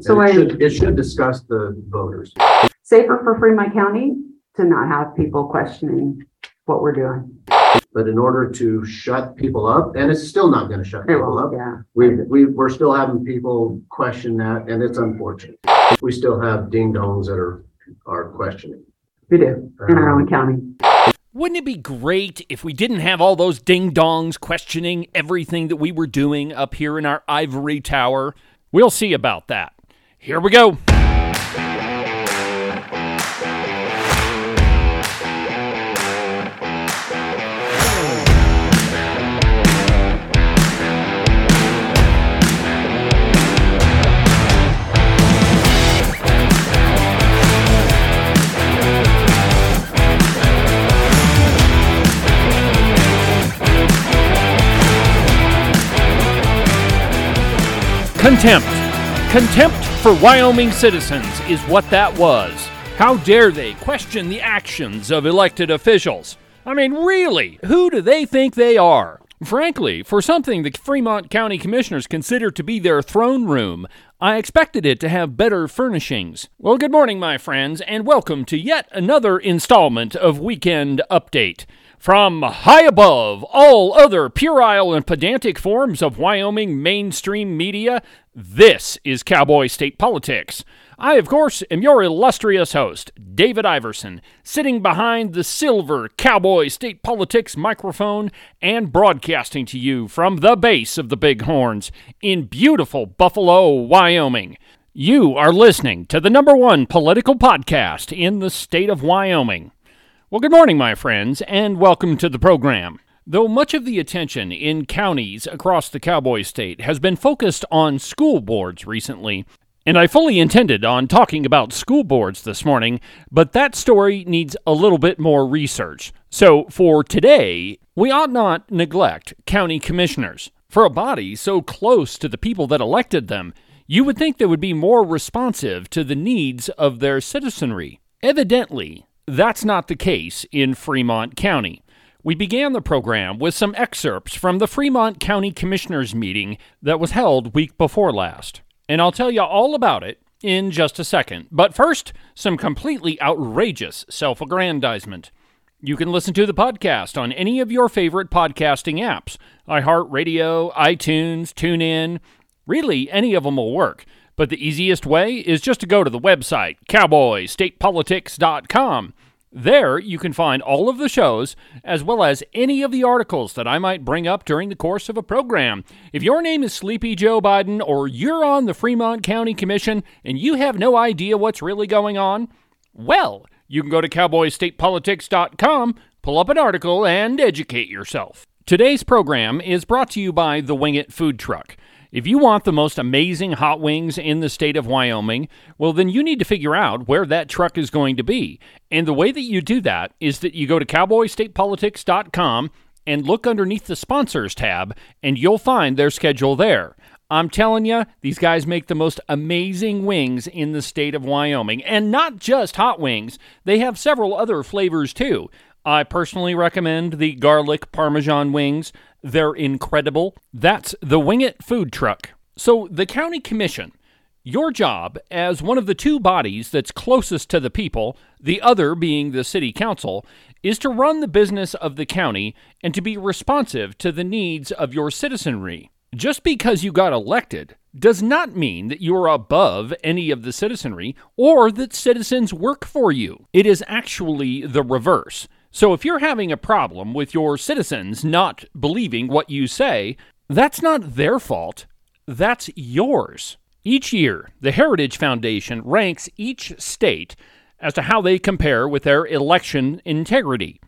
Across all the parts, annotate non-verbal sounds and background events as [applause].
So And I, it should, it should discuss the voters. safer for Fremont County to not have people questioning what we're doing. But in order to shut people up, and it's still not gonna shut It people up. will, yeah. We, we, we're still having people question that, and it's unfortunate. We still have ding dongs that are, are questioning. We do, in our Um, own county. Wouldn't it be great if we didn't have all those ding dongs questioning everything that we were doing up here in our ivory tower? We'll see about that. Here we go. Contempt. Contempt for Wyoming citizens is what that was. How dare they question the actions of elected officials? I mean, really, who do they think they are? Frankly, for something the Fremont County Commissioners consider to be their throne room, I expected it to have better furnishings. Well, good morning, my friends, and welcome to yet another installment of Weekend Update. From high above all other puerile and pedantic forms of Wyoming mainstream media, this is Cowboy State Politics. I, of course, am your illustrious host, David Iverson, sitting behind the silver Cowboy State Politics microphone and broadcasting to you from the base of the Bighorns in beautiful Buffalo, Wyoming. You are listening to the number one political podcast in the state of Wyoming. Well, good morning, my friends, and welcome to the program. Though much of the attention in counties across the Cowboy State has been focused on school boards recently, and I fully intended on talking about school boards this morning, but that story needs a little bit more research. So, for today, we ought not neglect county commissioners. For a body so close to the people that elected them, you would think they would be more responsive to the needs of their citizenry. Evidently, that's not the case in Fremont County. We began the program with some excerpts from the Fremont County Commissioners meeting that was held week before last. And I'll tell you all about it in just a second. But first, some completely outrageous self aggrandizement. You can listen to the podcast on any of your favorite podcasting apps iHeartRadio, iTunes, TuneIn. Really, any of them will work. But the easiest way is just to go to the website, cowboystatepolitics.com. There, you can find all of the shows, as well as any of the articles that I might bring up during the course of a program. If your name is Sleepy Joe Biden, or you're on the Fremont County Commission and you have no idea what's really going on, well, you can go to cowboystatepolitics.com, pull up an article, and educate yourself. Today's program is brought to you by the Wing It Food Truck. If you want the most amazing hot wings in the state of Wyoming, well, then you need to figure out where that truck is going to be. And the way that you do that is that you go to cowboystatepolitics.com and look underneath the sponsors tab, and you'll find their schedule there. I'm telling you, these guys make the most amazing wings in the state of Wyoming. And not just hot wings, they have several other flavors too. I personally recommend the garlic parmesan wings. They're incredible. That's the Wing It food truck. So, the county commission, your job as one of the two bodies that's closest to the people, the other being the city council, is to run the business of the county and to be responsive to the needs of your citizenry. Just because you got elected does not mean that you are above any of the citizenry or that citizens work for you. It is actually the reverse. So if you're having a problem with your citizens not believing what you say, that's not their fault. That's yours. Each year, the Heritage Foundation ranks each state as to how they compare with their election integrity.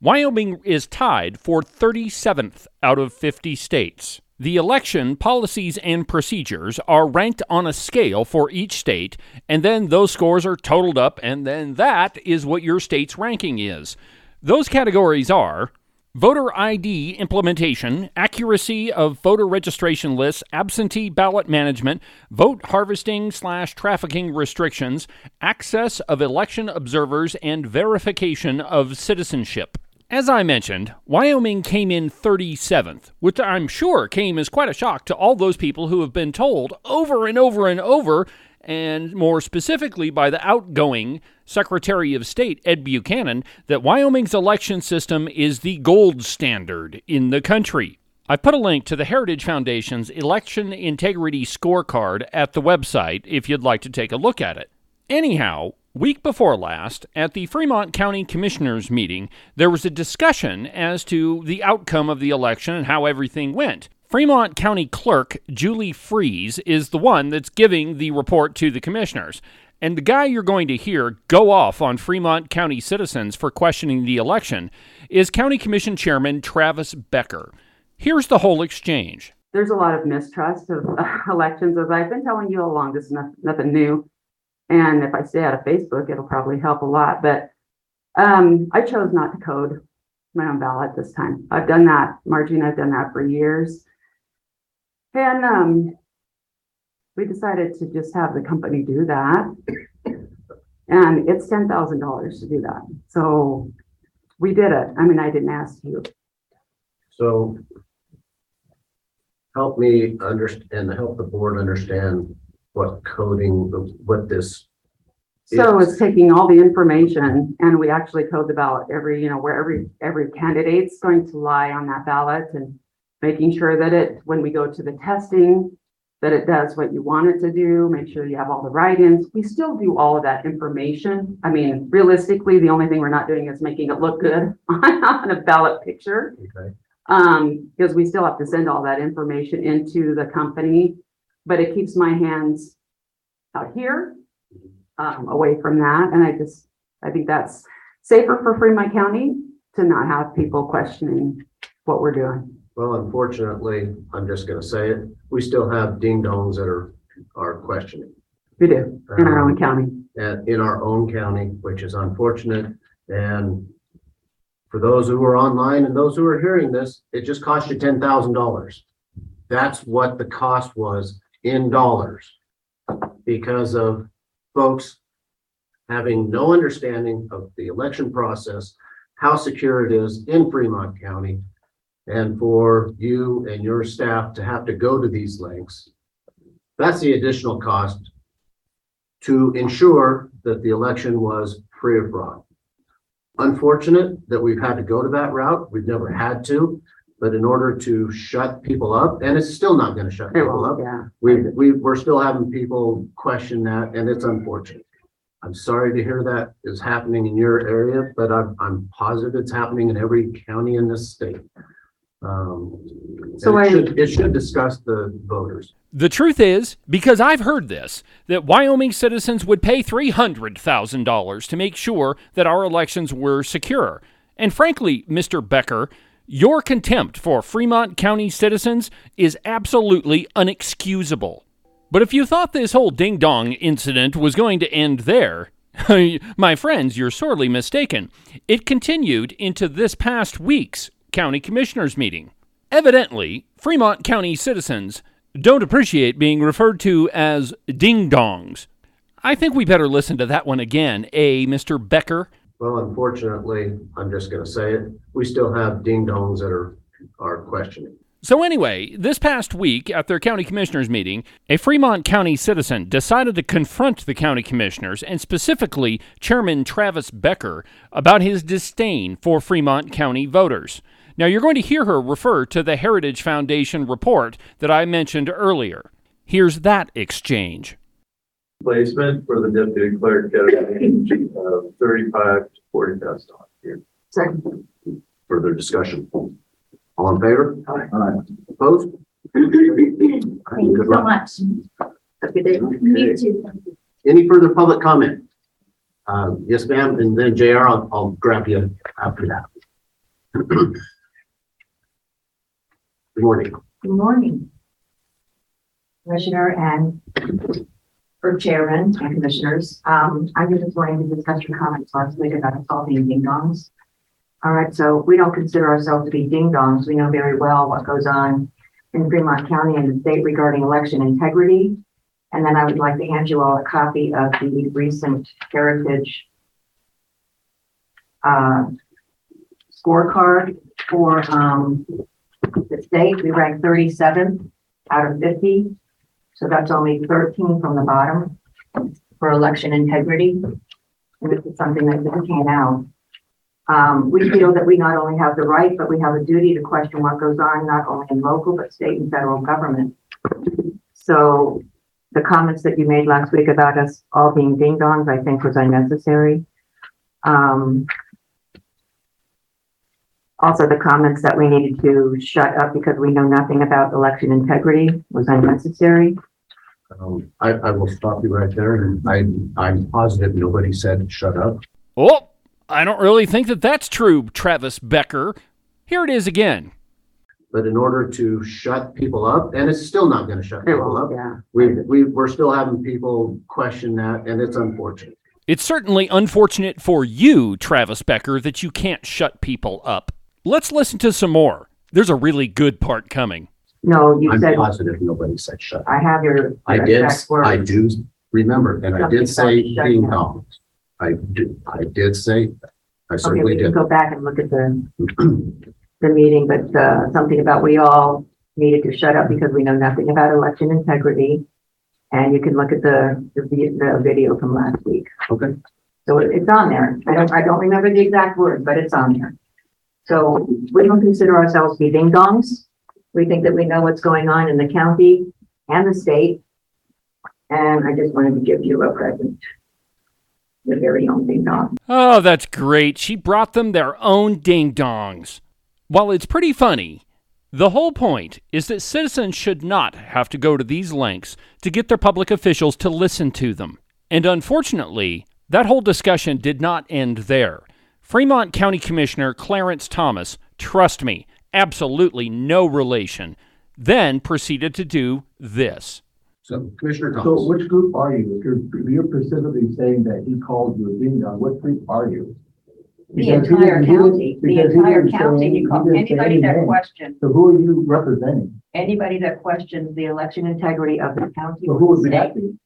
Wyoming is tied for 37th out of 50 states. The election policies and procedures are ranked on a scale for each state, and then those scores are totaled up, and then that is what your state's ranking is. Those categories are voter ID implementation, accuracy of voter registration lists, absentee ballot management, vote harvesting slash trafficking restrictions, access of election observers, and verification of citizenship. As I mentioned, Wyoming came in 37th, which I'm sure came as quite a shock to all those people who have been told over and over and over and more specifically by the outgoing Secretary of State, Ed Buchanan, that Wyoming's election system is the gold standard in the country. I put a link to the Heritage Foundation's election integrity scorecard at the website if you'd like to take a look at it. Anyhow, week before last, at the Fremont County Commissioners meeting, there was a discussion as to the outcome of the election and how everything went. Fremont County Clerk Julie Freese is the one that's giving the report to the commissioners. And the guy you're going to hear go off on Fremont County citizens for questioning the election is County Commission Chairman Travis Becker. Here's the whole exchange. There's a lot of mistrust of uh, [laughs] elections, as I've been telling you all along, this is nothing, new. And if I stay out of Facebook, it'll probably help a lot, but um, I chose not to code my own ballot this time. I've done that, Margie and I've done that for years. And um, we decided to just have the company do that. And it's ten thousand dollars to do that. So we did it. I mean, I didn't ask you. So help me understand, and help the board understand what coding, what this, So Yes. it's taking all the information and we actually code the ballot every, you know, where every, every candidate's going to lie on that ballot and making sure that it, when we go to the testing, that it does what you want it to do, make sure you have all the write-ins. We still do all of that information. I mean, realistically, the only thing we're not doing is making it look good [laughs] on a ballot picture. okay, Um, because we still have to send all that information into the company, but it keeps my hands out here, um, away from that, and I just, I think that's safer for Fremont County to not have people questioning what we're doing. Well, unfortunately, I'm just gonna say it, we still have ding dongs that are, are questioning. We do, in our own um, county. And in our own county, which is unfortunate, and for those who are online and those who are hearing this, it just cost you ten thousand dollars. That's what the cost was in dollars. Because of folks having no understanding of the election process, how secure it is in Fremont County. And for you and your staff to have to go to these lengths. That's the additional cost to ensure that the election was free of fraud. Unfortunate that we've had to go to that route. We've never had to, but in order to shut people up, and it's still not gonna shut It people up. yeah. We, we, we're still having people question that, and it's unfortunate. I'm sorry to hear that is happening in your area, but I'm, I'm positive it's happening in every county in this state. Um, So it I- should, it should discuss the voters. The truth is, because I've heard this, that Wyoming citizens would pay $300,000 to make sure that our elections were secure. And frankly, Mr. Becker, your contempt for Fremont County citizens is absolutely unexcusable. But if you thought this whole ding dong incident was going to end there, [laughs] my friends, you're sorely mistaken. It continued into this past week's county commissioners meeting. Evidently, Fremont County citizens don't appreciate being referred to as ding dongs. I think we better listen to that one again, eh, Mr. Becker? Well, unfortunately, I'm just gonna say it, we still have ding dongs that are, are questioning. So, anyway, this past week at their county commissioners meeting, a Fremont County citizen decided to confront the county commissioners and specifically Chairman Travis Becker about his disdain for Fremont County voters. Now, you're going to hear her refer to the Heritage Foundation report that I mentioned earlier. Here's that exchange. placement for the deputy clerk at a range of thirty-five to forty thousand dollars a year. Second. Further discussion? All in favor? Aye. Opposed? Thank you Good so luck. much. Have a good day. You too. Any further public comment? Uh, yes, ma'am, and then JR, I'll, I'll grab you after that. [clears throat] Good morning. Good morning. Commissioner and or Chairman and Commissioners, um, I'm this morning to discuss your comments last week about assaulting ding dongs. All right, so we don't consider ourselves to be ding dongs. We know very well what goes on in Fremont County and the state regarding election integrity. And then I would like to hand you all a copy of the recent Heritage uh, scorecard for, um, the state, we ranked thirty-seventh out of fifty. So that's only thirteen from the bottom. for election integrity. And this is something that just came out. Um, we feel that we not only have the right, but we have a duty to question what goes on, not only in local, but state and federal government. So the comments that you made last week about us all being ding dongs, I think was unnecessary. Um, also, the comments that we needed to shut up because we know nothing about election integrity was unnecessary. Um, I, I will stop you right there and I, I'm positive nobody said shut up. Oh, I don't really think that that's true, Travis Becker. Here it is again. But in order to shut people up, and it's still not gonna shut people will, up. yeah. We, we, we're still having people question that and it's unfortunate. It's certainly unfortunate for you, Travis Becker, that you can't shut people up. Let's listen to some more. There's a really good part coming. No, you I'm said, positive nobody said shut. I have your. I did, exact words. I do remember, and I did say about shutting ding up. dongs. I did, I did say, that. I Okay, certainly we can did. go back and look at the, [clears throat] the meeting, but, uh, something about we all needed to shut up because we know nothing about election integrity. And you can look at the, the, vi- the video from last week. Okay. So it- it's on there. I don't, I don't remember the exact word, but it's on there. So we don't consider ourselves to be ding dongs. We think that we know what's going on in the county and the state. And I just wanted to give you a present. Your very own ding dong. Oh, that's great. She brought them their own ding dongs. While it's pretty funny, the whole point is that citizens should not have to go to these lengths to get their public officials to listen to them. And unfortunately, that whole discussion did not end there. Fremont County Commissioner Clarence Thomas, trust me, absolutely no relation, then proceeded to do this. So Commissioner Thomas. So which group are you? If you're, you're specifically saying that he called you a ding dong, what group are you? The Because he entire didn't- he didn't- county, the because he entire didn't county, any- you call, he didn't say anybody any that name. questions, So who are you representing? anybody that questions the election integrity of the county So who or the would that state, be?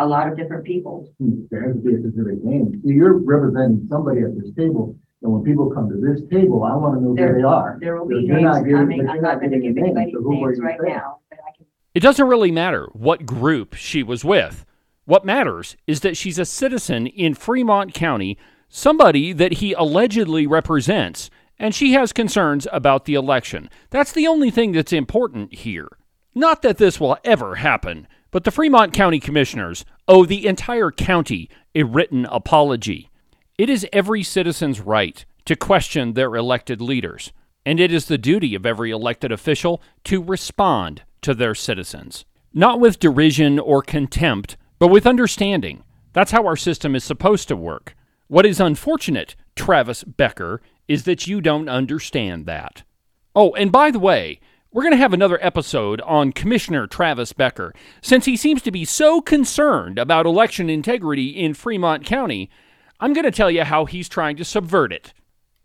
A lot of different people. Hmm, There has to be a specific name. See, You're representing somebody at this table, and when people come to this table, I want to know There- who they are. There will be you're names not giving- coming, but I'm you're not not gonna giving give names, anybody's so who were names you right saying? now, but I can. It doesn't really matter what group she was with. What matters is that she's a citizen in Fremont County, somebody that he allegedly represents, and she has concerns about the election. That's the only thing that's important here. Not that this will ever happen, but the Fremont County Commissioners owe the entire county a written apology. It is every citizen's right to question their elected leaders, and it is the duty of every elected official to respond to their citizens. Not with derision or contempt, but with understanding. That's how our system is supposed to work. What is unfortunate, Travis Becker, is that you don't understand that. Oh, and by the way, we're going to have another episode on Commissioner Travis Becker. Since he seems to be so concerned about election integrity in Fremont County, I'm going to tell you how he's trying to subvert it.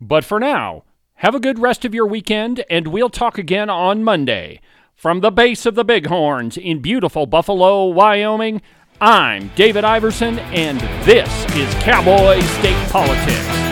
But for now, have a good rest of your weekend, and we'll talk again on Monday. From the base of the Bighorns in beautiful Buffalo, Wyoming, I'm David Iverson, and this is Cowboy State Politics.